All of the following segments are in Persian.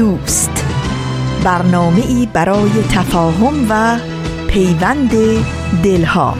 دوست. برنامه ای برای تفاهم و پیوند دلها.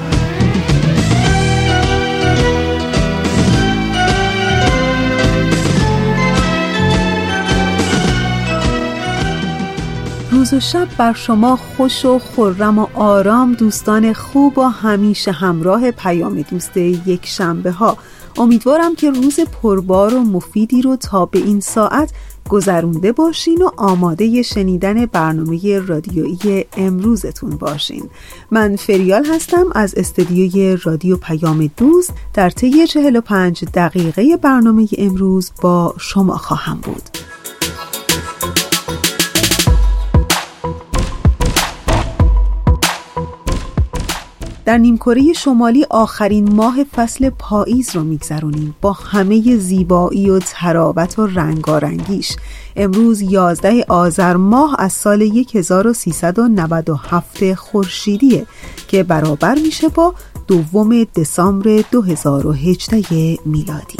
روز و شب بر شما خوش و خرم و آرام دوستان خوب و همیشه همراه پیام دوست یک شنبه ها امیدوارم که روز پربار و مفیدی رو تا به این ساعت گذرونده باشین و آماده شنیدن برنامه رادیویی امروزتون باشین. من فریال هستم از استدیوی رادیو پیام دوست. در طی 45 دقیقه برنامه امروز با شما خواهم بود. در نیمکره شمالی آخرین ماه فصل پاییز رو میگذرونیم با همه زیبایی و تراوت و رنگارنگیش. امروز 11 آذر ماه از سال 1397 خورشیدیه که برابر میشه با دوم دسامبر 2018 میلادی.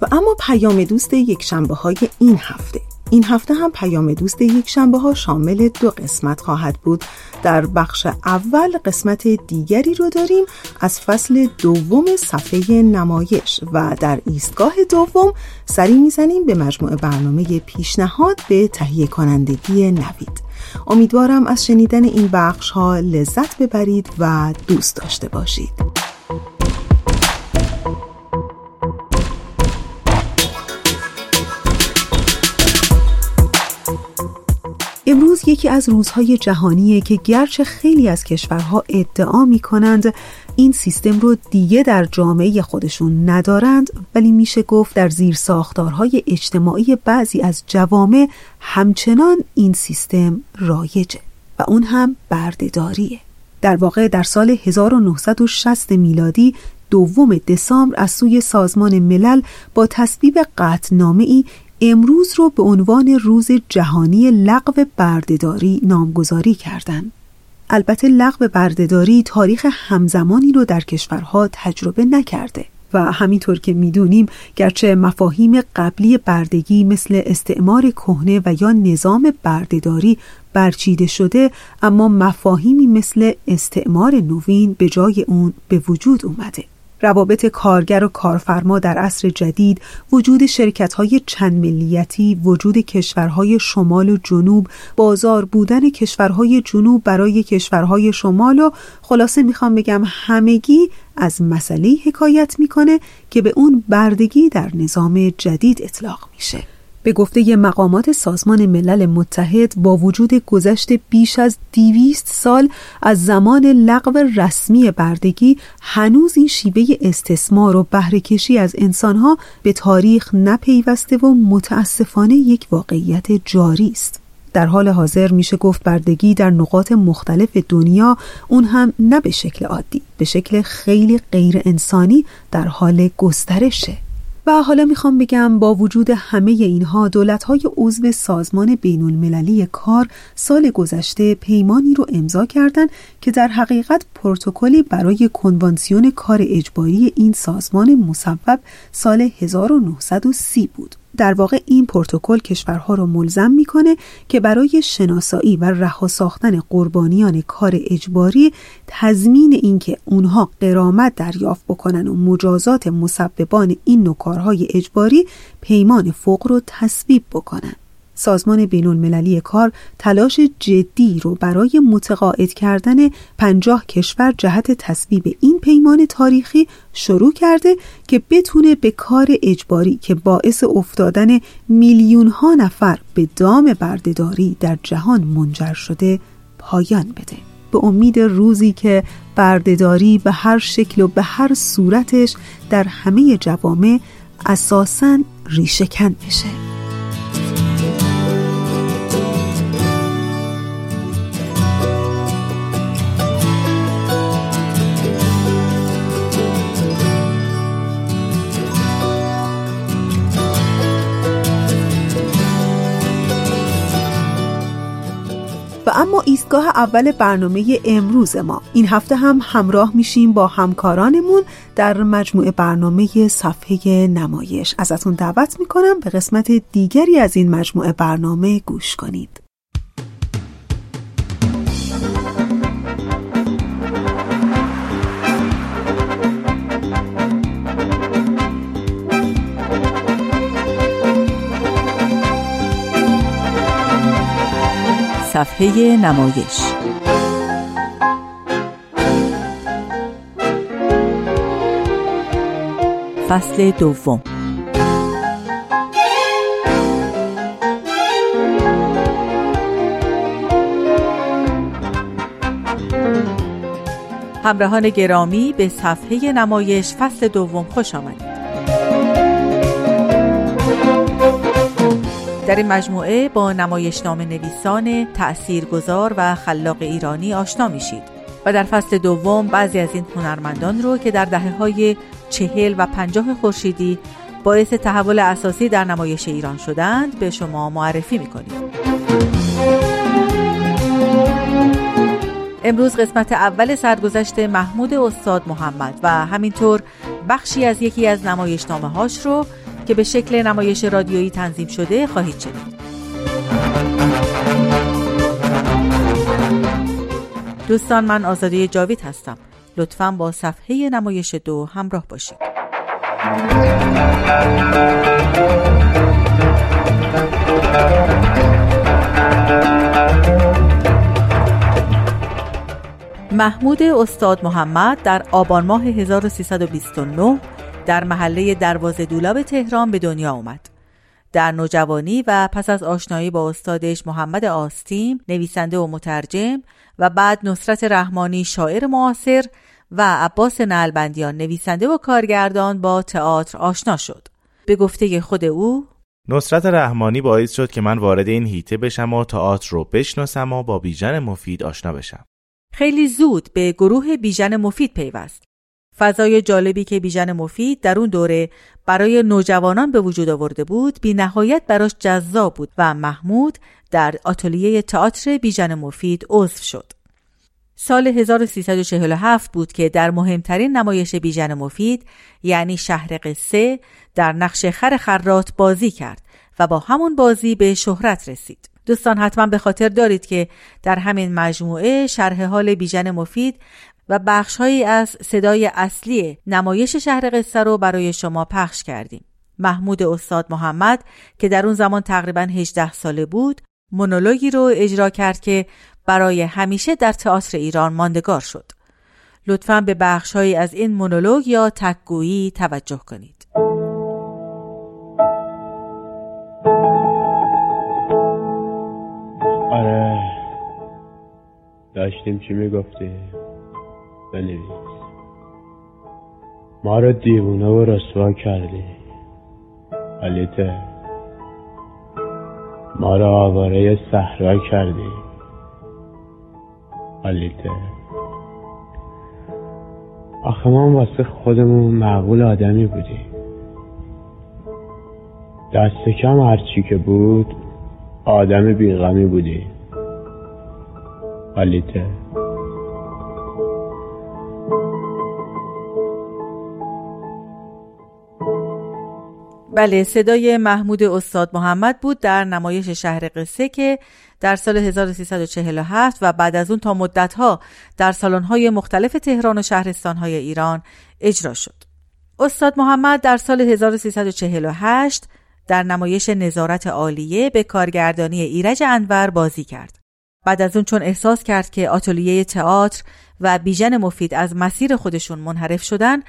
و اما پیام دوست یک شنبه های این هفته. این هفته هم پیام دوست یک شنبه ها شامل دو قسمت خواهد بود. در بخش اول قسمت دیگری رو داریم از فصل دوم صفحه نمایش و در ایستگاه دوم سری می‌زنیم به مجموعه برنامه پیشنهاد به تهیه کنندگی نوید. امیدوارم از شنیدن این بخش ها لذت ببرید و دوست داشته باشید. امروز یکی از روزهای جهانیه که گرچه خیلی از کشورها ادعا می کنند این سیستم رو دیگه در جامعه خودشون ندارند ولی میشه گفت در زیر ساختارهای اجتماعی بعضی از جوامع همچنان این سیستم رایجه و اون هم بردهداریه. در واقع در سال 1960 میلادی دوم دسامبر از سوی سازمان ملل با تصویب قطنامه ای امروز رو به عنوان روز جهانی لغو بردهداری نامگذاری کردند. البته لغو بردهداری تاریخ همزمانی رو در کشورها تجربه نکرده و همینطور که می‌دونیم گرچه مفاهیم قبلی بردگی مثل استعمار کهنه و یا نظام بردهداری برچیده شده اما مفاهیمی مثل استعمار نوین به جای اون به وجود اومده روابط کارگر و کارفرما در عصر جدید وجود شرکت های چند ملیتی وجود کشورهای شمال و جنوب بازار بودن کشورهای جنوب برای کشورهای شمال و خلاصه می‌خوام بگم همگی از مسئله حکایت می‌کنه که به اون بردگی در نظام جدید اطلاق میشه. به گفته مقامات سازمان ملل متحد با وجود گذشت بیش از دیویست سال از زمان لغو رسمی بردگی هنوز این شیوه استثمار و بهرهکشی از انسانها به تاریخ نپیوسته و متاسفانه یک واقعیت جاری است. در حال حاضر میشه گفت بردگی در نقاط مختلف دنیا اون هم نه به شکل عادی به شکل خیلی غیر انسانی در حال گسترشه و حالا می‌خوام بگم با وجود همه اینها دولت‌های عضو سازمان بین المللی کار سال گذشته پیمانی رو امضا کردند که در حقیقت پروتکلی برای کنوانسیون کار اجباری این سازمان مصوب سال 1930 بود. در واقع این پروتکل کشورها را ملزم می‌کنه که برای شناسایی و رها ساختن قربانیان کار اجباری تضمین اینکه اونها قرامت دریافت بکنن و مجازات مسببان این نوع کارهای اجباری پیمان فوق رو تصویب بکنن. سازمان بین المللی کار تلاش جدی رو برای متقاعد کردن پنجاه کشور جهت تصویب این پیمان تاریخی شروع کرده که بتونه به کار اجباری که باعث افتادن میلیون ها نفر به دام بردهداری در جهان منجر شده پایان بده. به امید روزی که بردهداری به هر شکل و به هر صورتش در همه جوامع اساساً ریشهکن بشه. و اما ایستگاه اول برنامه امروز ما. این هفته هم همراه میشیم با همکارانمون در مجموعه برنامه صفحه نمایش. ازتون دعوت می‌کنم به قسمت دیگری از این مجموعه برنامه گوش کنید. صفحه نمایش. فصل دوم. همراهان گرامی به صفحه نمایش فصل دوم خوش آمدید. در این مجموعه با نمایشنامه نویسان تأثیرگذار و خلاق ایرانی آشنا میشید. و در فصل دوم بعضی از این هنرمندان رو که در دهه های چهل و پنجاه خورشیدی باعث تحول اساسی در نمایش ایران شدند به شما معرفی می‌کنیم. امروز قسمت اول سرگذشت محمود استاد محمد و همینطور بخشی از یکی از نمایشنامه هاش رو که به شکل نمایش رادیویی تنظیم شده خواهید شنید. دوستان من آزاده جاوید هستم. لطفا با صفحه نمایش دو همراه باشید. محمود استاد محمد در آبان ماه 1329 در محله دروازه دولاب تهران به دنیا آمد. در نوجوانی و پس از آشنایی با استادش محمد آستیم نویسنده و مترجم و بعد نصرت رحمانی شاعر معاصر و عباس نلبندیان نویسنده و کارگردان با تئاتر آشنا شد. به گفته خود او نصرت رحمانی باعث شد که من وارد این هیته بشم و تئاتر رو بشناسم و با بیژن مفید آشنا بشم. خیلی زود به گروه بیژن مفید پیوست. فضای جالبی که بیژن مفید در اون دوره برای نوجوانان به وجود آورده بود بی نهایت براش جذاب بود و محمود در آتلیه تئاتر بیژن مفید عضو شد. سال 1347 بود که در مهمترین نمایش بیژن مفید یعنی شهر قصه در نقش خر خرات بازی کرد و با همون بازی به شهرت رسید. دوستان حتما به خاطر دارید که در همین مجموعه شرح حال بیژن مفید و بخشهایی از صدای اصلی نمایش شهر قصه رو برای شما پخش کردیم. محمود استاد محمد که در اون زمان تقریبا 18 ساله بود مونولوگی رو اجرا کرد که برای همیشه در تئاتر ایران ماندگار شد. لطفا به بخشهایی از این مونولوگ یا تکگویی توجه کنید. آره داشتیم چی می‌گفتی؟ بنویس. ما رو دیوونه و رسوا کردی. حالیته ما رو آواره صحرا کردی. حالیته آخه ما واسه خودمون معقول آدمی بودیم. دست کم هرچی که بود آدم بیغمی بودی حالیته بله صدای محمود استاد محمد بود در نمایش شهر قصه که در سال 1347 و بعد از اون تا مدتها در سالن‌های مختلف تهران و شهرستانهای ایران اجرا شد. استاد محمد در سال 1348 در نمایش نظارت عالیه به کارگردانی ایرج انور بازی کرد. بعد از اون چون احساس کرد که آتلیه تئاتر و بیژن مفید از مسیر خودشون منحرف شدن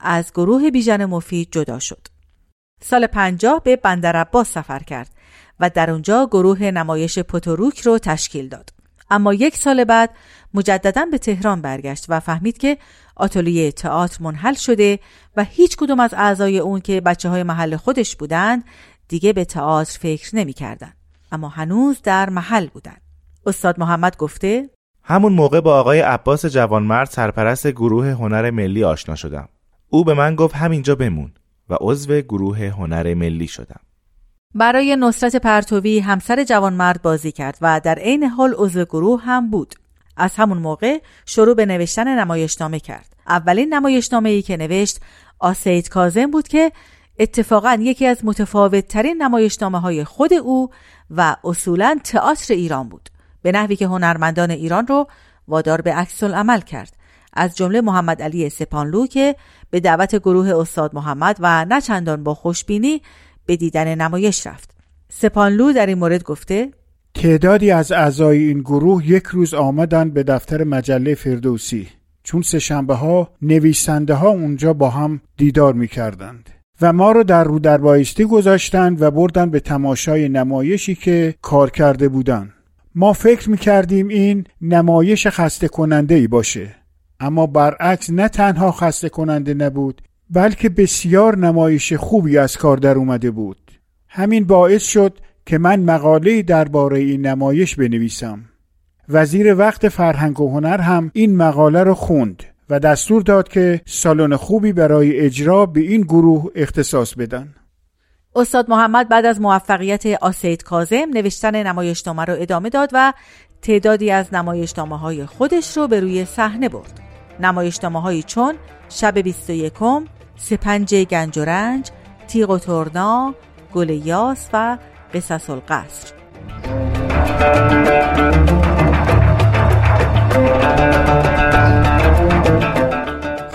از گروه بیژن مفید جدا شد. سال 50 به بندر عباس سفر کرد و در اونجا گروه نمایش پوتوروک رو تشکیل داد. اما یک سال بعد مجددا به تهران برگشت و فهمید که آتلیه تئاتر منحل شده و هیچ کدوم از اعضای اون که بچه های محل خودش بودند دیگه به تئاتر فکر نمی‌کردن. اما هنوز در محل بودند. استاد محمد گفته همون موقع با آقای عباس جوانمرد سرپرست گروه هنر ملی آشنا شدم. او به من گفت همینجا بمون. و عضو گروه هنر ملی شدم. برای نصرت پرتوی همسر جوانمرد بازی کرد و در عین حال عضو گروه هم بود. از همون موقع شروع به نوشتن نمایشنامه کرد. اولین نمایشنامه ای که نوشت آسید کازم بود که اتفاقا یکی از متفاوت ترین نمایشنامه های خود او و اصولا تئاتر ایران بود. به نحوی که هنرمندان ایران رو وادار به عکس عمل کرد. از جمله محمد علی سپانلو که به دعوت گروه استاد محمد و نه چندان با خوشبینی به دیدن نمایش رفت. سپانلو در این مورد گفته تعدادی از اعضای این گروه یک روز آمدند به دفتر مجله فردوسی چون سه شنبه ها نویسنده ها اونجا با هم دیدار می کردند. و ما رو در رو در بایستی گذاشتند و بردن به تماشای نمایشی که کار کرده بودند. ما فکر می کردیم این نمایش خسته کننده ای باشه اما برعکس نه تنها خسته کننده نبود بلکه بسیار نمایش خوبی از کار در اومده بود. همین باعث شد که من مقاله درباره این نمایش بنویسم. وزیر وقت فرهنگ و هنر هم این مقاله رو خوند و دستور داد که سالن خوبی برای اجرا به این گروه اختصاص بدن. استاد محمد بعد از موفقیت آسید کازم نوشتن نمایشنامه رو ادامه داد و تعدادی از نمایشنامه های خودش رو به روی صحنه برد. نمایشنامه هایی چون شب 21 سپنج گنج و رنج، تیغ و ترنا، گل یاس و قصص القصر.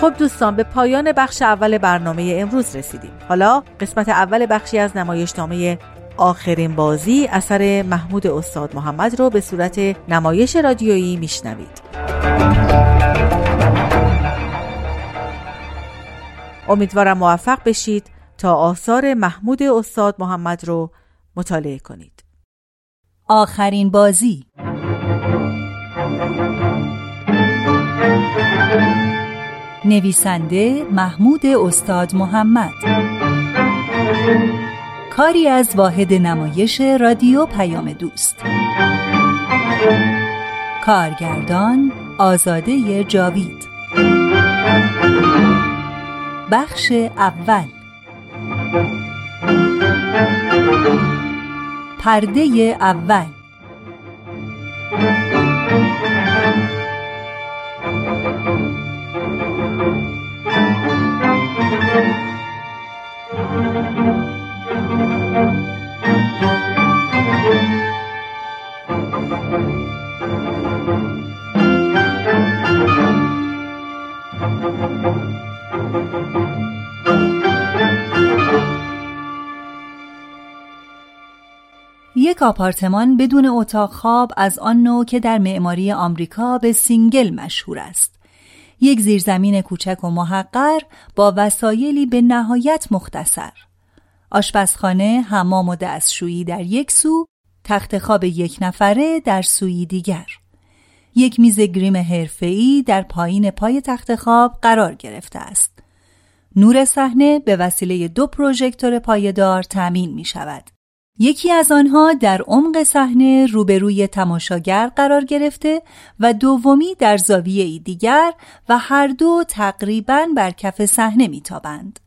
خب دوستان به پایان بخش اول برنامه امروز رسیدیم حالا قسمت اول بخشی از نمایشنامه آخرین بازی اثر محمود استاد محمد رو به صورت نمایش رادیویی میشنوید. امیدوارم موفق بشید تا آثار محمود استاد محمد رو مطالعه کنید. آخرین بازی. نویسنده محمود استاد محمد. کاری از واحد نمایش رادیو پیام دوست. کارگردان آزاده جاوید. بخش اول. پرده اول. یک آپارتمان بدون اتاق خواب از آن نوع که در معماری آمریکا به single مشهور است. یک زیرزمین کوچک و محقر با وسایلی به نهایت مختصر. آشپزخانه، حمام و دستشویی در یک سو، تخت خواب یک نفره در سوی دیگر. یک میز گریم حرفه‌ای در پایین پای تخت خواب قرار گرفته است. نور صحنه به وسیله دو پروژکتور پایدار تأمین می شود. یکی از آنها در عمق صحنه روبروی تماشاگر قرار گرفته و دومی در زاویه دیگر و هر دو تقریبا بر کف صحنه میتابند.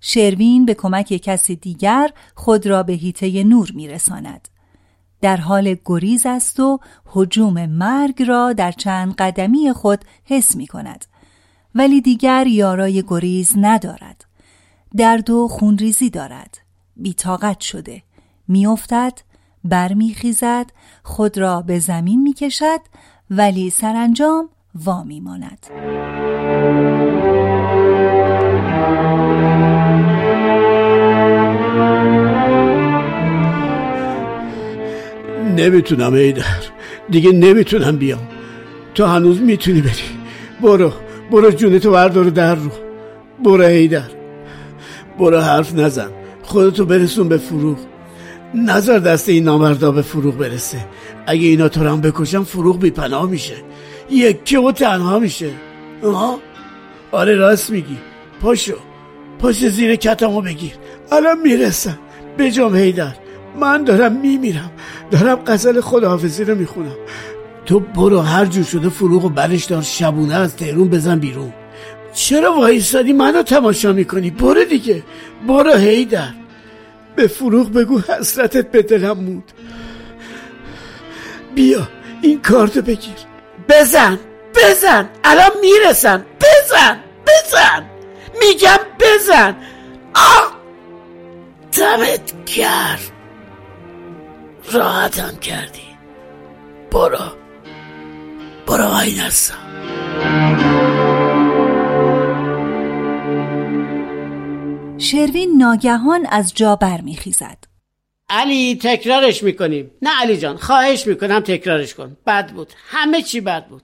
شروین به کمک کسی دیگر خود را به هیته نور میرساند. در حال گریز است و حجوم مرگ را در چند قدمی خود حس می کند. ولی دیگر یارای گریز ندارد. درد و خونریزی دارد. بیتاقت شده. میافتد برمیخیزد خود را به زمین می‌کشد ولی سرانجام وا میماند نمی‌تونم ایدر دیگه نمی‌تونم بیام. تو هنوز می‌تونی بری. برو برو جونتو بردار در رو. برو ایدر برو حرف نزن. خودتو برسون به فروغ. نظر دست این نامردا به فروغ برسه. اگه اینا تو هم بکشن فروغ بی پناه میشه. یکی و تنها میشه. آها آره راست میگی. پاشو. پاشو زیر کتمو بگیر. الان می‌رسم. بجام هیدر من دارم میمیرم. دارم قزل خداحافظی رو می‌خونم. تو برو هر جور شده فروغ و برش دار. شبونه از تهرون بزن بیرون. چرا وایستادی منو تماشا می‌کنی. برو دیگه. برو هیدر به فروغ بگو حسرتت به دلم مود بیا این کارتو بگیر. بزن بزن الان می‌رسن. بزن بزن. میگم بزن. آه! دمت گرم. راحتم کردی. برو. برو آی نرسم شروین ناگهان از جا برمیخیزد. علی تکرارش می‌کنیم. نه علی جان خواهش می‌کنم تکرارش کن. بد بود. همه چی بد بود.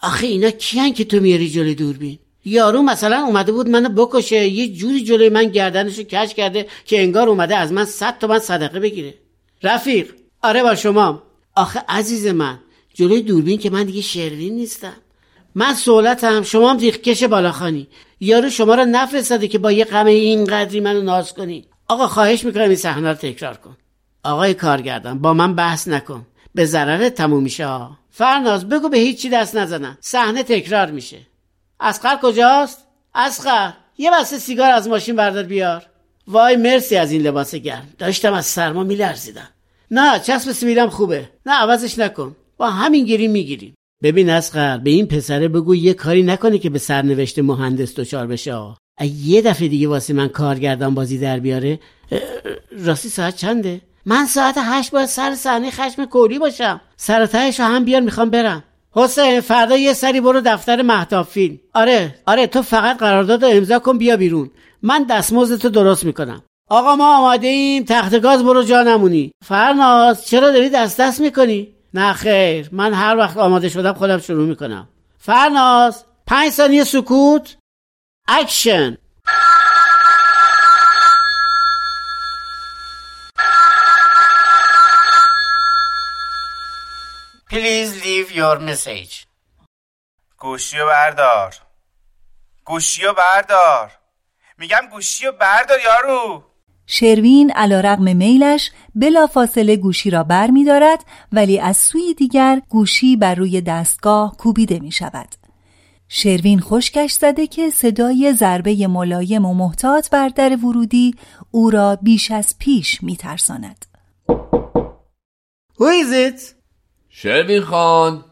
آخه اینا کیان که تو میاری جلوی دوربین؟ یارو مثلا اومده بود منو بکشه. یه جوری جلوی من گردنشو کش کرده که انگار اومده از من صد تومن صدقه بگیره. رفیق آره با شما. آخه عزیز من جلوی دوربین که من دیگه شروین نیستم. من سولتم شما هم کش بالاخانی. یارو شما رو نفرستاده که با یه غم اینقدری منو ناز کنی. آقا خواهش می‌کنم این صحنه رو تکرار کن. آقای کارگردان با من بحث نکن. به ضرر تموم میشه ها. فرناز بگو به هیچی دست نزنن صحنه تکرار میشه. اسخر کجاست؟ اسخر یه بسته سیگار از ماشین بردار بیار. وای مرسی از این لباس گرم. داشتم از سرما میلرزیدم. نه چسب سیبیلم خوبه. نه عوضش نکن. با همین گیری می‌گیریم. ببین اسخر به این پسره بگو یه کاری نکنه که به سرنوشت مهندس دچار بشه. یه دفعه دیگه واسه من کارگردان بازی در بیاره. راستی ساعت چنده؟ من ساعت هشت باید سر صحنه خشم کولی باشم. سر تهش هم بیار می‌خوام برم. حسین فردا یه سری برو دفتر مهتاب فیلم. آره آره تو فقط قرارداد امضا کن بیا بیرون. من دستمزد درست می‌کنم. آقا ما آماده ایم تخت گاز برو جا نمونی. فرناز چرا داری دست دست می‌کنی؟ نه خیر من هر وقت آماده شدم خودم شروع می‌کنم. فرناز پنج ثانیه سکوت. action Please leave your message. گوشیو بردار. گوشیو بردار. میگم گوشیو بردار یارو. شروین علا رقم میلش بلافاصله گوشی را بر می دارد ولی از سوی دیگر گوشی بر روی دستگاه کوبیده می شود. شروین خشکش زده که صدای ضربه ملایم و محتاط بر در ورودی او را بیش از پیش می ترساند. Who is it? شروین خان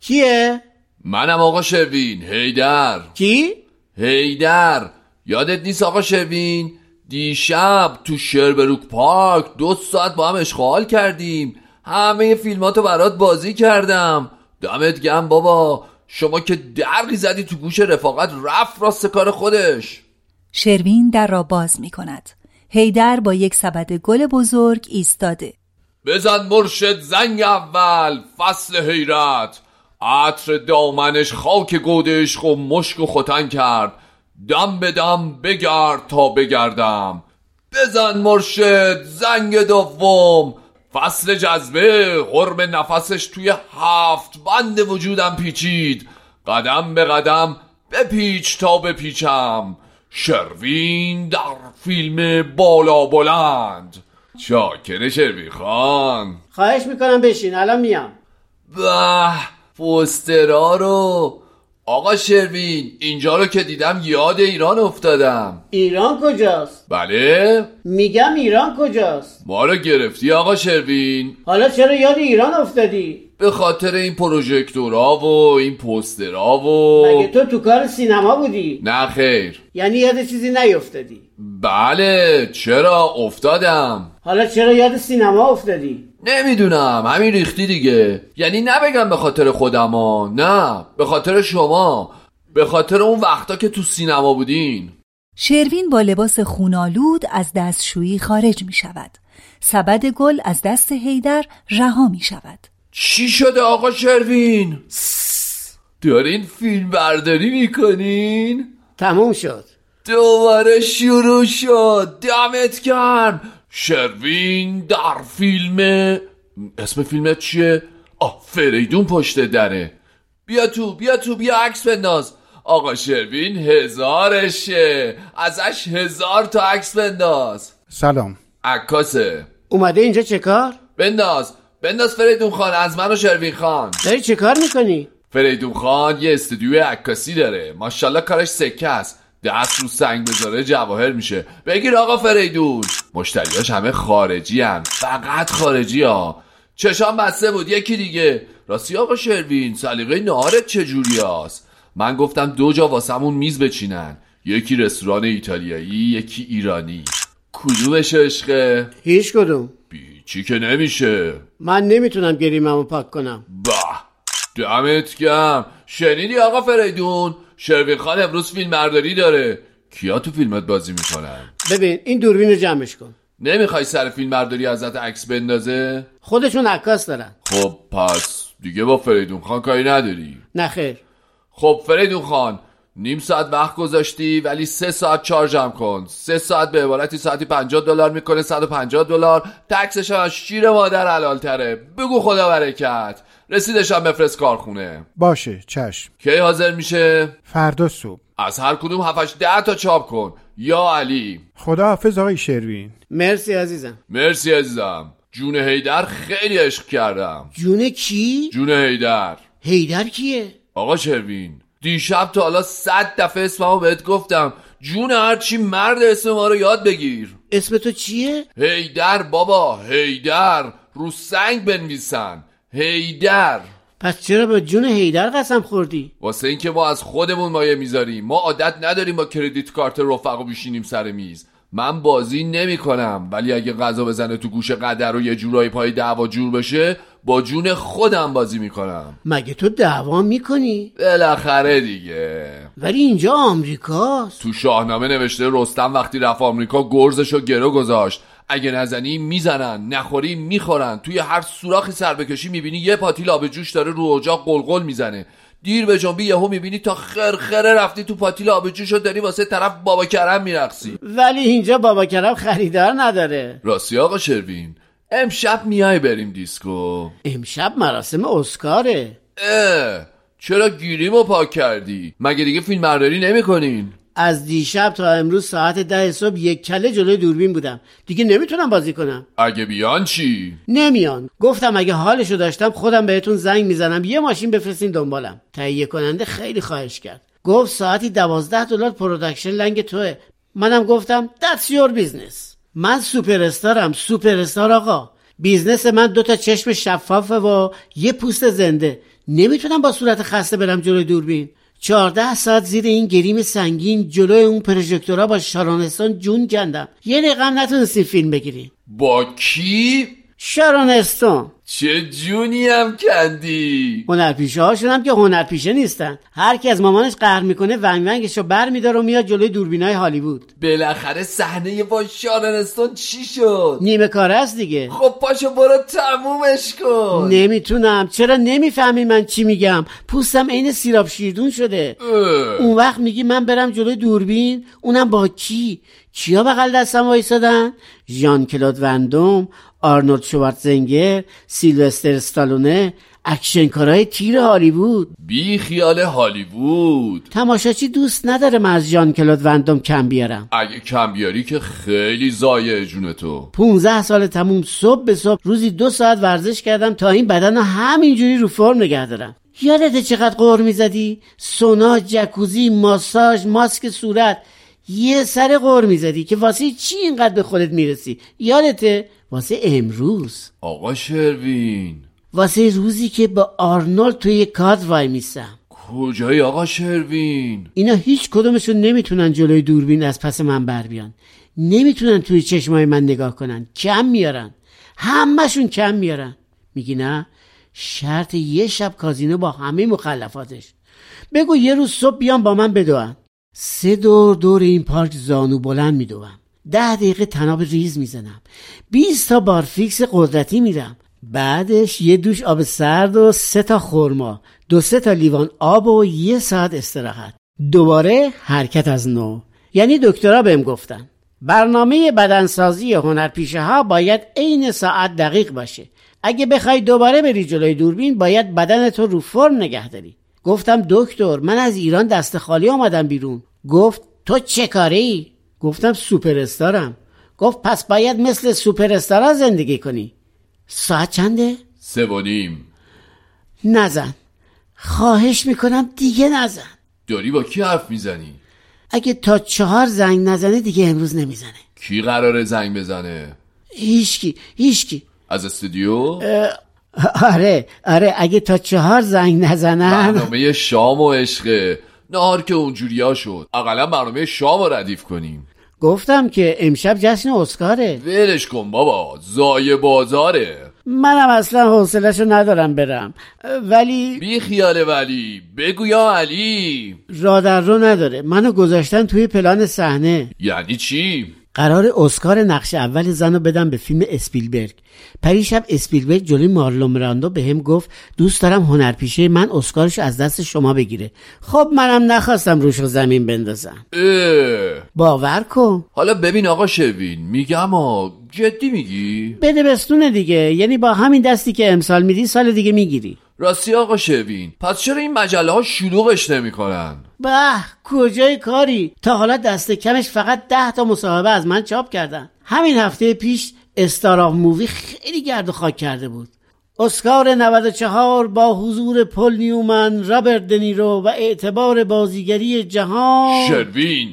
کیه؟ منم آقا شروین هیدر کی؟ هیدر یادت نیست آقا شروین دیشب تو شربروک پارک دو ساعت با هم اشغال کردیم. همه فیلماتو برات بازی کردم. دمت گم بابا. شما که درقی زدی تو گوش رفاقت رفت راست کار خودش. شروین در را باز می کند. هیدر با یک سبد گل بزرگ ایستاده. بزن مرشد زنگ اول فصل حیرت. عطر دامنش خاک گود عشق و مشک و ختن کرد. دم به دم بگرد تا بگردم. بزن مرشد زنگ دوم. فصل جذبه قرب نفسش توی هفت. بند وجودم پیچید. قدم به قدم بپیچ تا بپیچم. شروین در فیلم بالا بلند. چاکر شروین خان. خواهش می‌کنم بشین. الان میام. به پوسترا رو آقا شروین اینجا رو که دیدم یاد ایران افتادم ایران کجاست؟ بله میگم ایران کجاست؟ ما رو گرفتی آقا شروین حالا چرا یاد ایران افتادی؟ به خاطر این پروژکتورا و این پوسترا و مگه تو تو کار سینما بودی؟ نه خیر یعنی یاد چیزی نیفتادی بله چرا افتادم حالا چرا یاد سینما افتادی؟ نمی‌دونم همین ریختی دیگه. یعنی نبگم به خاطر خودما نه به خاطر شما به خاطر اون وقتا که تو سینما بودین. شروین با لباس خونالود از دستشویی خارج می شود سبد گل از دست هیدر رها می شود چی شده آقا شروین؟ دارین فیلم برداری می‌کنین؟ تموم شد. دوباره شروع شد. دمت گرم. شروین در فیلم اسم فیلمت چیه؟ آه فریدون پشت دره. بیا تو بیا تو بیا عکس بنداز. آقا شروین هزارشه. ازش هزار تا عکس بنداز. سلام. عکاسه. اومده اینجا چه کار؟ بنداز بنداز فریدون خان از من و شروین خان. داری چه کار می‌کنی؟ فریدون خان یه استودیوی عکاسی داره. ماشاءالله کارش سکه است. دست رو سنگ بذاره جواهر میشه. بگیر آقا فریدون. مشتریاش همه خارجی هم. فقط خارجی ها. چشام بسته بود یکی دیگه. راستی آقا شروین سلیقه نهارت چجوری هست من گفتم دو جا واسمون میز بچینن. یکی رستوران ایتالیایی یکی ایرانی. کدومش عشقه؟ هیچ کدوم. چی که نمیشه. من نمی‌تونم گریممو پاک کنم. با دمت گم شنیدی آقا فریدون؟ شروین خان امروز فیلم برداری داره. کیا تو فیلمت بازی می‌کنن؟ ببین این دوربین رو جمعش کن. نمی‌خوای سر فیلم برداری ازت عکس بندازه؟ خودشون عکاس دارن. خب پس دیگه با فریدون خان کاری نداری. نخیر خب فریدون خان نیم ساعت وقت گذاشتی ولی سه ساعت چارجم کن. سه ساعت به عبارتی ساعتی 50 دلار می‌کنه 150 دلار. تکسش هم از شیر مادر حلال تره بگو خدا برکت رسیدش هم بفرست کارخونه. باشه چشم. کی حاضر میشه؟ فردا صبح. از هر کدوم 7 ده تا چاپ کن. یا علی. خدا حافظ آقای شروین. مرسی عزیزم. مرسی عزیزم. جون هیدر خیلی عشق کردم. جون کی؟ جون هیدر هیدر کیه؟ آقا شروین دیشب تا حالا صد دفعه اسممو بهت گفتم. جون هرچی مرد اسم ما رو یاد بگیر. اسم تو چیه؟ هیدر بابا هیدر. رو سنگ بنویسن. هیدر. پس چرا به جون هیدر قسم خوردی؟ واسه اینکه ما از خودمون مایه می‌ذاریم. ما عادت نداریم با کردیت کارت رفقا بشینیم سر میز. من بازی نمی کنم ولی اگه غذا بزنه تو گوش قدر و یه جورایی پای دعوا جور بشه با جون خودم بازی می‌کنم. مگه تو دعوا می‌کنی؟ بالاخره دیگه. ولی اینجا آمریکاست. تو شاهنامه نوشته رستم وقتی رفت آمریکا گرزشو گرو گذاشت. اگه نزنی می‌زنن نخوری می‌خورن. توی هر سوراخی سر بکشی می‌بینی یه پاتیل آب جوش داره رو اجاق قلقل می‌زنه. دیر به جنبی یهو می‌بینی تا خرخره رفتی تو پاتیل آب جوشو داری واسه طرف بابا کرم میرقصی. ولی اینجا بابا کرم خریدار نداره. راستی آقا شروین امشب میای بریم دیسکو. امشب مراسم اسکاره. اه چرا گریمو پاک کردی؟ مگه دیگه فیلم برداری نمی‌کنین؟ از دیشب تا امروز ساعت ده صبح یک کله جلوی دوربین بودم. دیگه نمی‌تونم بازی کنم. اگه بیان چی؟ نمیان. گفتم اگه حالشو داشتم خودم بهتون زنگ می‌زنم. یه ماشین بفرستین دنبالم. تهیه کننده خیلی خواهش کرد. گفت ساعتی دوازده دلار production لنگ توئه. منم گفتم that's your business. من superstar م. superstar آقا. business من دوتا چشم شفافه و یه پوست زنده. نمی‌تونم با صورت خسته برم جلوی دوربین. چهارده ساعت زیر این گریم سنگین جلوی اون پروژکتورا با شارانستان جون کندم. یه رقم نتونستی فیلم بگیری. با کی؟ شارانستون چه جونی هم کندی؟ هنرپیشه هاشون هم که هنرپیشه نیستن. هر کی از مامانش قهر می‌کنه ونگ ونگش رو بر میداره و میاد جلوی دوربینای هالیوود. بالاخره صحنه با شارنستون چی شد؟ نیمه کار است دیگه. خب پاشو برو تمومش کن. نمی‌تونم. چرا نمی‌فهمی من چی میگم؟ پوستم عین سیراب شیردون شده. اه. اون وقت میگی من برم جلوی دوربین؟ اونم با کی؟ کیا بغل دستم وایسادن؟ ژان کلود ون دام آرنولد شوارتزنگر سیلوستر استالونه اکشن‌کارای هالیوود بی خیال هالیوود تماشاچی دوست نداره من از ژان کلود ون دام کم بیارم اگه کم بیاری که خیلی ضایه جون تو 15 سال تموم صبح به صبح روزی دو ساعت ورزش کردم تا این بدن رو همینجوری رو فرم نگه دارم یادته چقدر قور می‌زدی؟ سونا، جکوزی، ماساژ، ماسک صورت یه سر قور می‌زدی که واسه چی اینقدر به خودت می‌رسی؟ یادته؟ واسه امروز. آقا شروین. واسه روزی که با آرنولد توی کادر وای میستم کجایی آقا شروین؟ اینا هیچ کدومشون نمی‌تونن جلوی دوربین از پس من بر بیان. نمی‌تونن توی چشمای من نگاه کنن. کم میارن. همهشون کم میارن. میگی نه؟ شرط یه شب کازینو با همه مخلفاتش. بگو یه روز صبح بیان با من بدون سه دور دور این پارک زانو بلند میدوم ده دقیقه تناب ریز می‌زنم. 20 تا بارفیکس قدرتی میرم. بعدش یه دوش آب سرد و سه تا خورما دو سه تا لیوان آب و یه ساعت استراحت. دوباره حرکت از نو. یعنی دکترها بهم گفتن. برنامه بدنسازی هنرپیشه ها باید عین ساعت دقیق باشه. اگه بخوای دوباره بری جلوی دوربین باید بدن تو رو فرم نگه داری. گفتم دکتر من از ایران دست خالی آمدم بیرون. گفت تو چه کاره ای؟ گفتم سوپر استارم. گفت پس باید مثل سوپر استارا زندگی کنی. ساعت چنده؟ سه و نیم. نزن. خواهش می‌کنم دیگه نزن. داری با کی حرف می‌زنی؟ اگه تا چهار زنگ نزنه دیگه امروز نمی‌زنه. کی قراره زنگ بزنه؟ هیچکی هیچکی. از استودیو؟ آره آره اگه تا چهار زنگ نزنن. برنامه شام و عشقه نهار که اونجوریا شد. اقلا برنامه شام رو ردیف کنیم. گفتم که امشب جشن اسکاره. ولش کن بابا زای بازاره. منم اصلا حوصلهشو ندارم برم. ولی بی خیال ولی بگو یا علی. را در رو نداره منو گذاشتن توی پلان صحنه. یعنی چی؟ قرار اسکار نقش اول زنو بدم به فیلم اسپیلبرگ. پریشب اسپیلبرگ جلوی مارلون براندو به هم گفت دوست دارم هنرپیشه من اسکارش از دست شما بگیره. خب منم نخواستم روش رو زمین بندازم. اه. باور کن. حالا ببین آقا شوین میگم آ جدی میگی؟ بده بستونه دیگه یعنی با همین دستی که امسال میدی سال دیگه می‌گیری. راستی آقا شروین پس چرا این مجله ها شلوغش نمی‌کنن؟ به کجای کاری؟ تا حالا دست کمش فقط ده تا مصاحبه از من چاپ کردن. همین هفته پیش Star of Movie خیلی گرد و خاک کرده بود. اسکار 94 با حضور پل نیومن رابرت دنیرو و اعتبار بازیگری جهان. شروین.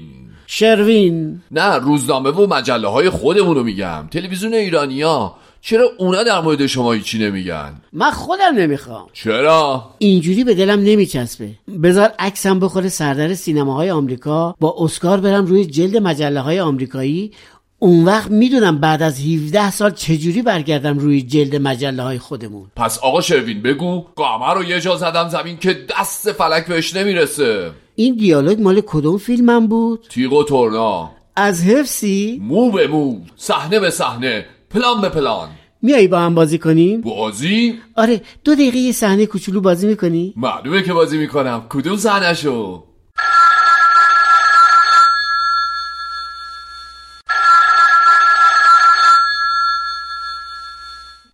شروین. نه روزنامه و مجله های خودمونو میگم. تلویزیون ایرانیا چرا اونا در مورد شما هیچی نمیگن؟ من خودم نمی‌خوام. چرا؟ اینجوری به دلم نمیچسبه. بذار عکسم بخوره سردر سینماهای آمریکا با اسکار برم روی جلد مجله های آمریکایی. اون وقت می‌دونم بعد از 17 سال چجوری برگردم روی جلد مجله های خودمون. پس آقا شروین بگو. قمر رو یه جا زدم زمین که دست فلک بهش نمی‌رسه. این دیالوگ مال کدوم فیلمم بود؟ تیغ و تورنا از حفظی؟ مو به مو. صحنه به صحنه. پلان به پلان. میایی با هم بازی کنیم؟ بازی؟ آره دو دقیقه یه صحنه کوچولو بازی می‌کنی؟ معلومه که بازی می‌کنم. کدوم صحنهشو؟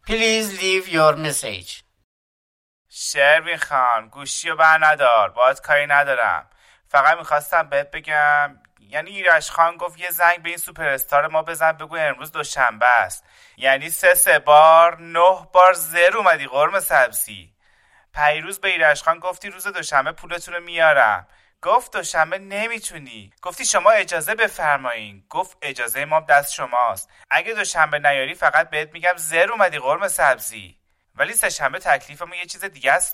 Please leave your message. شروین خان گوشی رو بر ندار باید کاری ندارم. فقط می‌خواستم بهت بگم یعنی ایرش خان گفت یه زنگ به این سوپر استار ما بزن بگو امروز دوشنبه است. یعنی سه سه بار نه بار زر اومدی قرم سبزی. پیروز به ایرش خان گفتی روز دوشنبه پولتون رو میارم. گفت دوشنبه نمی‌تونی. گفتی شما اجازه بفرمایین. گفت اجازه ما دست شماست. اگه دوشنبه نیاری فقط بهت میگم زر اومدی قرم سبزی. ولی سهشنبه تکلیفمون یه چیز دیگه است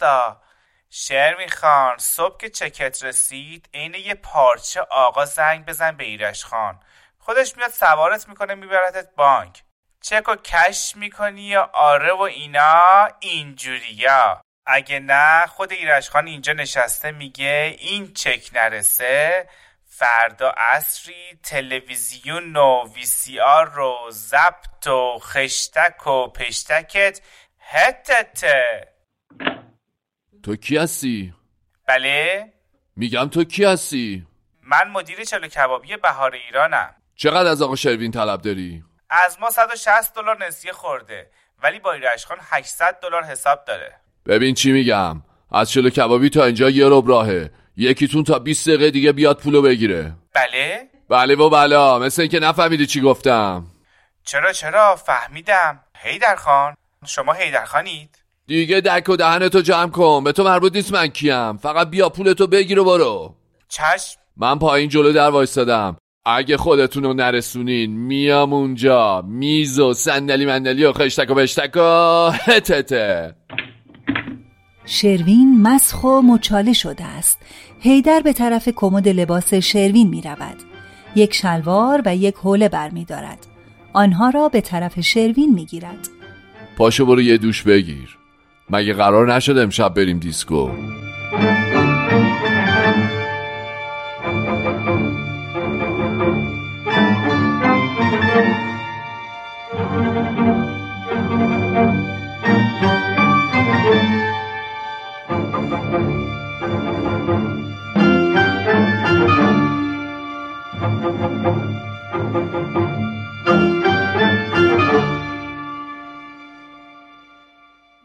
شرمی خان صبح که چکت رسید عین یه پارچه آقا زنگ بزن به ایرش خان. خودش میاد سوارت می‌کنه میبردت بانک. چک و کش می‌کنی یا آره و اینا اینجوریا. اگه نه خود ایرش خان اینجا نشسته میگه این چک نرسه فردا عصری تلویزیون و وی سی آر رو زبط و خشتک و پشتکت هتته. تو کی هستی؟ بله. میگم تو کی هستی؟ من مدیر چلو کبابی بهار ایرانم. چقدر از آقا شروین طلب داری؟ از ما 160 دلار نسیه خورده ولی با ایرش خان 800 دلار حساب داره. ببین چی میگم. از چلو کبابی تا اینجا یه رب راهه. یکیتون تا 20 دقیقه دیگه بیاد پولو بگیره. بله؟ بله و بلا. مثل اینکه نفهمیدی چی گفتم. چرا چرا؟ فهمیدم. هیدر خان. شما هیدر خانید. دیگه دک و دهنتو جمع کن. به تو مربوط نیست من کیم. فقط بیا پولتو بگیر و برو. چشم. من پایین جلو در وایستادم. اگه خودتون رو نرسونین میام اونجا. میز و صندلی مندلی و خشتک و بشتک و هتته شروین مسخ و مچاله شده است. هیدر به طرف کمد لباس شروین می رود یک شلوار و یک حوله بر می دارد. آنها را به طرف شروین می گیرد پاشو برو یه دوش بگیر. مگه قرار نشد امشب بریم دیسکو؟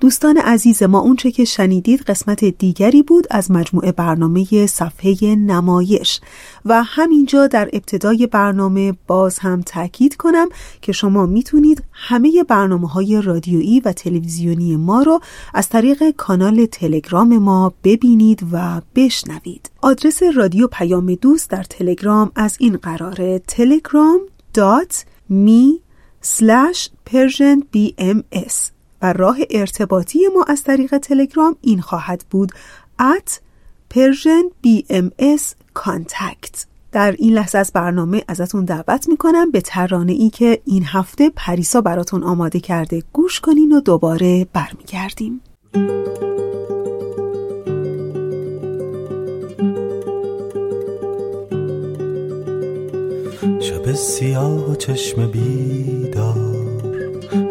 دوستان عزیز ما اونچه که شنیدید قسمت دیگری بود از مجموعه برنامه صفحه نمایش. و همینجا در ابتدای برنامه باز هم تاکید کنم که شما می‌تونید همه برنامه های رادیویی و تلویزیونی ما رو از طریق کانال تلگرام ما ببینید و بشنوید. آدرس رادیو پیام دوست در تلگرام از این قراره telegram.me slash persian bms و راه ارتباطی ما از طریق تلگرام این خواهد بود at Persian BMS contact. در این لحظه از برنامه ازتون دعوت می‌کنم به ترانه ای که این هفته پریسا براتون آماده کرده. گوش کنین و دوباره برمیگردیم. شب سیاه و چشم بیدار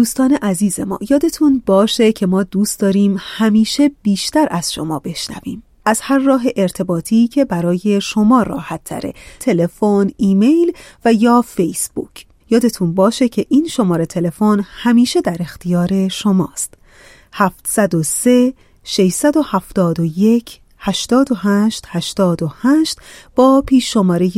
دوستان عزیز ما یادتون باشه که ما دوست داریم همیشه بیشتر از شما بشنویم. از هر راه ارتباطی که برای شما راحت تره تلفن، ایمیل و یا فیسبوک. یادتون باشه که این شماره تلفن همیشه در اختیار شماست. 703 671 88 88 با پیش شماره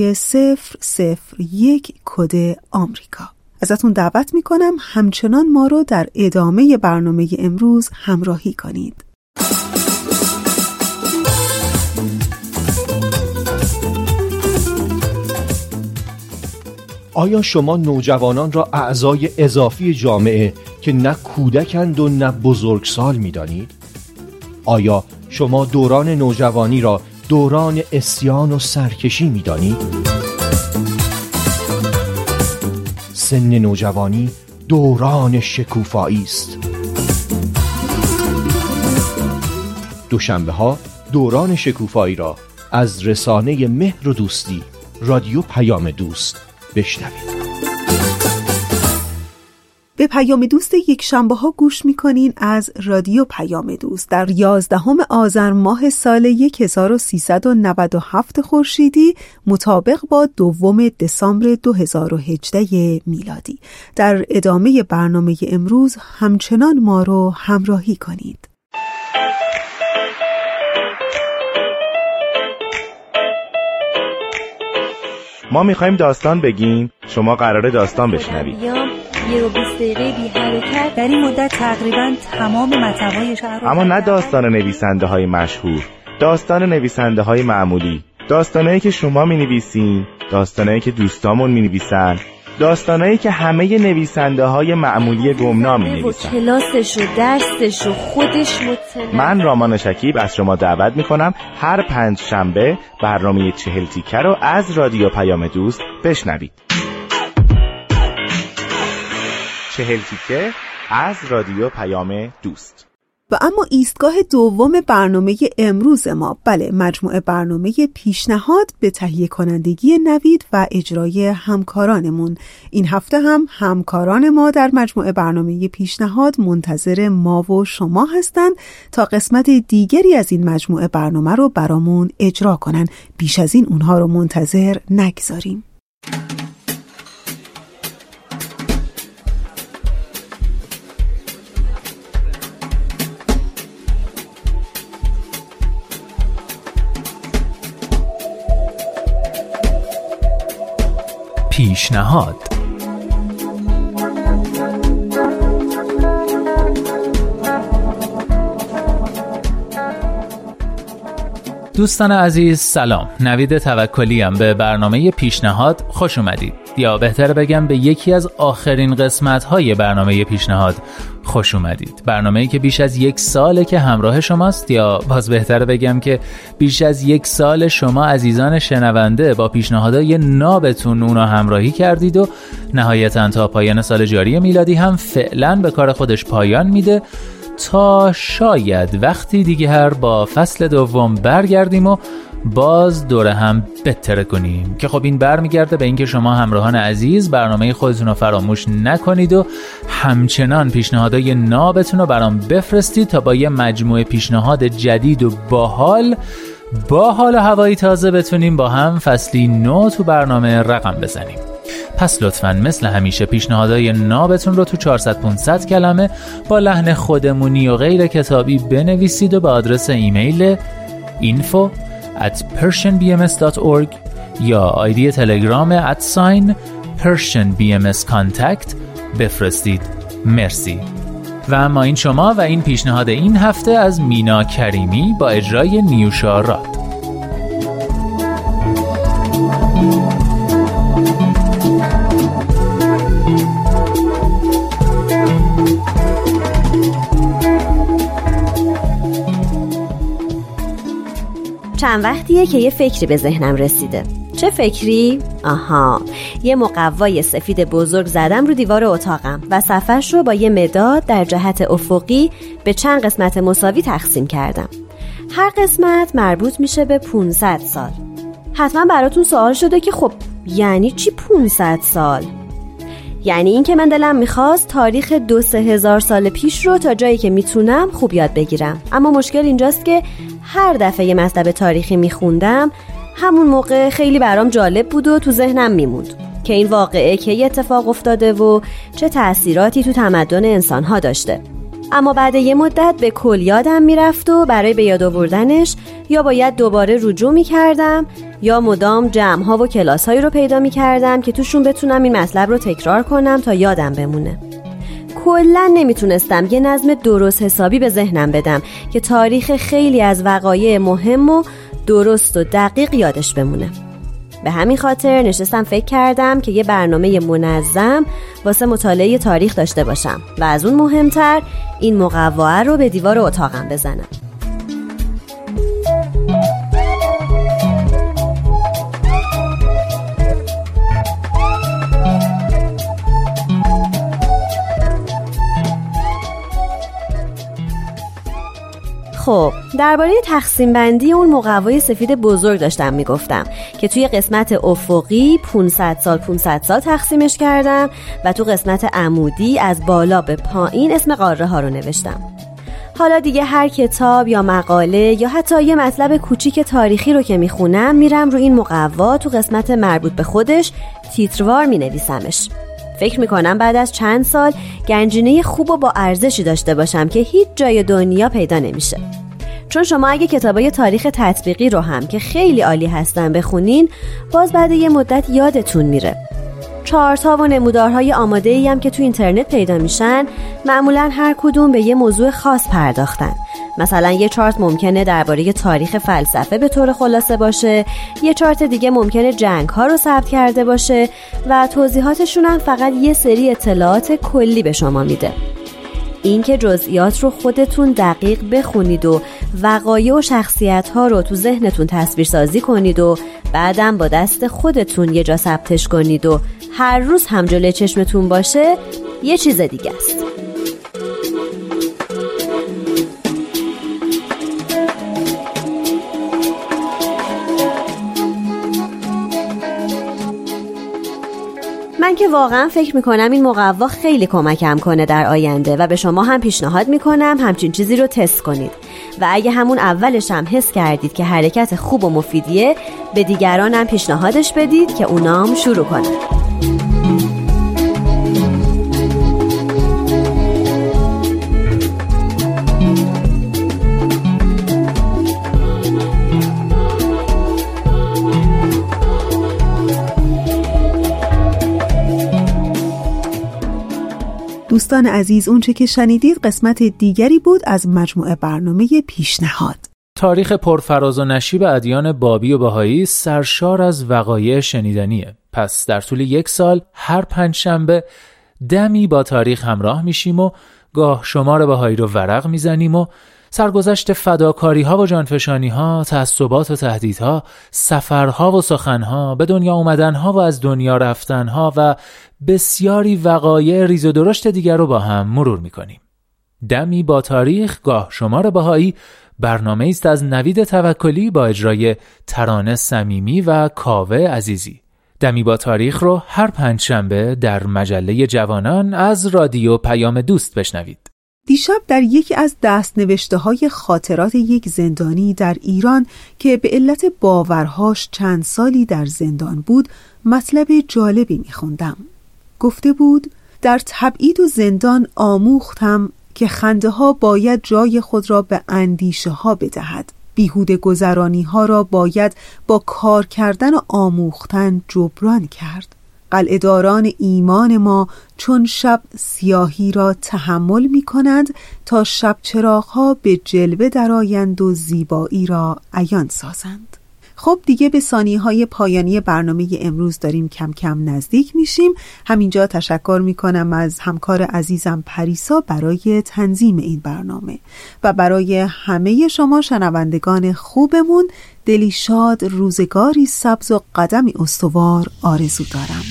001 کد آمریکا. ازتون دعوت می‌کنم همچنان ما رو در ادامه برنامه امروز همراهی کنید آیا شما نوجوانان را اعضای اضافی جامعه که نه کودکند و نه بزرگسال می دانید؟ آیا شما دوران نوجوانی را دوران اسیان و سرکشی می سن نوجوانی دوران شکوفایی است. دوشنبه ها دوران شکوفایی را از رسانه مهر و دوستی رادیو پیام دوست بشنوید. به پیام دوست یک شنبه ها گوش می‌کنین از رادیو پیام دوست. در یازدهم آذر ماه سال 1397 خورشیدی مطابق با دوم دسامبر 2018 میلادی. در ادامه برنامه امروز همچنان ما رو همراهی کنید. ما می‌خوایم داستان بگیم شما قراره داستان بشنوید. یه و دقیقه بی حرکت. در این مدت تقریبا تمام مطبای شهر اما نه داستان نویسنده های مشهور داستان نویسنده های معمولی داستانهایی که شما می نویسین داستانهایی که دوستامون می نویسن داستانهایی که همه نویسنده های معمولی گمنام می نویسن کلاسش و درسش و خودش مطمئن. من رامان شکیب از شما دعوت می کنم هر پنج شنبه برنامه چهل تیکه رو از رادیو پیام دوست بشنوید. چهل تیکه از رادیو پیام دوست. و اما ایستگاه دوم برنامه امروز ما بله مجموعه برنامه پیشنهاد به تهیه کنندگی نوید و اجرای همکارانمون. این هفته هم همکاران ما در مجموعه برنامه پیشنهاد منتظر ما و شما هستند تا قسمت دیگری از این مجموعه برنامه رو برامون اجرا کنن. بیش از این اونها رو منتظر نگذاریم. پیشنهاد. دوستان عزیز سلام. نوید توکلی به برنامه پیشنهاد خوش اومدید. یا بهتر بگم به یکی از آخرین قسمت های برنامه پیشنهاد. خوش اومدید. برنامه ای که بیش از یک ساله که همراه شماست یا باز بهتر بگم که بیش از یک سال شما عزیزان شنونده با پیشنهادهای نابتون اونا همراهی کردید و نهایتا تا پایان سال جاری میلادی هم فعلا به کار خودش پایان میده. تا شاید وقتی دیگه با فصل دوم برگردیم و باز دوره هم بتره کنیم. که خب این برمیگرده به اینکه شما همراهان عزیز برنامه خودتون رو فراموش نکنید و همچنان پیشنهادهای نابتون رو برام بفرستید تا با یه مجموعه پیشنهاد جدید و باحال با حال هوایی تازه بتونیم با هم فصلی نو تو برنامه رقم بزنیم. پس لطفا مثل همیشه پیشنهادهای نابتون رو تو 400 500 کلمه با لحن خودمونی و غیر کتابی بنویسید و به آدرس ایمیل info at persianbms.org یا آیدی تلگرام at sign persianbmscontact بفرستید. مرسی. و اما این شما و این پیشنهاد این هفته از مینا کریمی با اجرای نیوشا راد. چند وقتیه که یه فکری به ذهنم رسیده. چه فکری؟ آها. یه مقوای سفید بزرگ زدم رو دیوار اتاقم و صفحش رو با یه مداد در جهت افقی به چند قسمت مساوی تقسیم کردم. هر قسمت مربوط میشه به 500 سال. حتما براتون سوال شده که خب یعنی چی 500 سال؟ یعنی اینکه من دلم می‌خواست تاریخ دو سه هزار سال پیش رو تا جایی که می‌تونم خوب یاد بگیرم. اما مشکل اینجاست که هر دفعه یه مطلب تاریخی میخوندم همون موقع خیلی برام جالب بود و تو ذهنم میموند که این واقعه کی اتفاق افتاده و چه تأثیراتی تو تمدن انسانها داشته. اما بعد یه مدت به کل یادم می‌رفت و برای به یاد آوردنش یا باید دوباره رجوع می‌کردم یا مدام جمع ها و کلاس هایی رو پیدا می‌کردم که توشون بتونم این مطلب رو تکرار کنم تا یادم بمونه. کلا نمی‌تونستم یه نظم درست حسابی به ذهنم بدم که تاریخ خیلی از وقایع مهم و درست و دقیق یادش بمونه. به همین خاطر نشستم فکر کردم که یه برنامه منظم واسه مطالعه تاریخ داشته باشم و از اون مهمتر این مقواه رو به دیوار اتاقم بزنم. خب درباره تقسیم بندی اون مقوای سفید بزرگ داشتم می‌گفتم که توی قسمت افقی 500 سال 500 سال تقسیمش کردم و تو قسمت عمودی از بالا به پایین اسم قاره ها رو نوشتم. حالا دیگه هر کتاب یا مقاله یا حتی یه مطلب کوچیک تاریخی رو که می‌خونم میرم رو این مقوا تو قسمت مربوط به خودش تیتروار مینویسمش. فکر می‌کنم بعد از چند سال گنجینه خوب و با ارزشی داشته باشم که هیچ جای دنیا پیدا نمیشه. چون شما اگه کتابای تاریخ تطبیقی رو هم که خیلی عالی هستن بخونین باز بعد یه مدت یادتون میره. چارتا و نمودارهای آماده ای هم که تو اینترنت پیدا میشن معمولا هر کدوم به یه موضوع خاص پرداختن. مثلا یه چارت ممکنه درباره تاریخ فلسفه به طور خلاصه باشه یه چارت دیگه ممکنه جنگ ها رو ثبت کرده باشه و توضیحاتشون هم فقط یه سری اطلاعات کلی به شما میده. اینکه جزئیات رو خودتون دقیق بخونید و وقایع و شخصیت ها رو تو ذهنتون تصویر سازی کنید و بعدم با دست خودتون یه جا ثبتش کنید و هر روز هم جلوی چشمتون باشه یه چیز دیگه است. من که واقعا فکر می‌کنم این مقوا خیلی کمکم کنه در آینده و به شما هم پیشنهاد می‌کنم همچین چیزی رو تست کنید. و اگه همون اولش هم حس کردید که حرکت خوب و مفیدیه به دیگران هم پیشنهادش بدید که اونام شروع کنن. دوستان عزیز اونچه که شنیدید قسمت دیگری بود از مجموعه برنامه پیشنهاد. تاریخ پرفراز و نشیب ادیان بابی و بهایی سرشار از وقایع شنیدنیه. پس در طول یک سال هر پنج شنبه دمی با تاریخ همراه میشیم و گاه شمار بهایی رو ورق می‌زنیم و سرگذشت فداکاری ها و جانفشانی ها، تعصبات و تهدیدها، سفرها و سخنها، به دنیا اومدن ها و از دنیا رفتن ها و بسیاری وقایع ریز و درشت دیگر رو با هم مرور می‌کنیم. دمی با تاریخ گاه شمار بهایی برنامه است از نوید توکلی با اجرای ترانه صمیمی و کاوه عزیزی. دمی با تاریخ رو هر پنج شنبه در مجله جوانان از رادیو پیام دوست بشنوید. دیشب در یکی از دست نوشته های خاطرات یک زندانی در ایران که به علت باورهاش چند سالی در زندان بود مطلب جالبی میخوندم. گفته بود در تبعید و زندان آموختم که خنده ها باید جای خود را به اندیشه ها بدهد. بیهود گذرانی ها را باید با کار کردن و آموختن جبران کرد. قلعهداران ایمان ما چون شب سیاهی را تحمل می کنند تا شب چراغها به جلوه درآیند و زیبایی را عیان سازند. خب دیگه به ثانیه های پایانی برنامه امروز داریم کم کم نزدیک میشیم. همینجا تشکر می‌کنم از همکار عزیزم پریسا برای تنظیم این برنامه. و برای همه شما شنوندگان خوبمون دلی شاد روزگاری سبز و قدمی استوار آرزو دارم.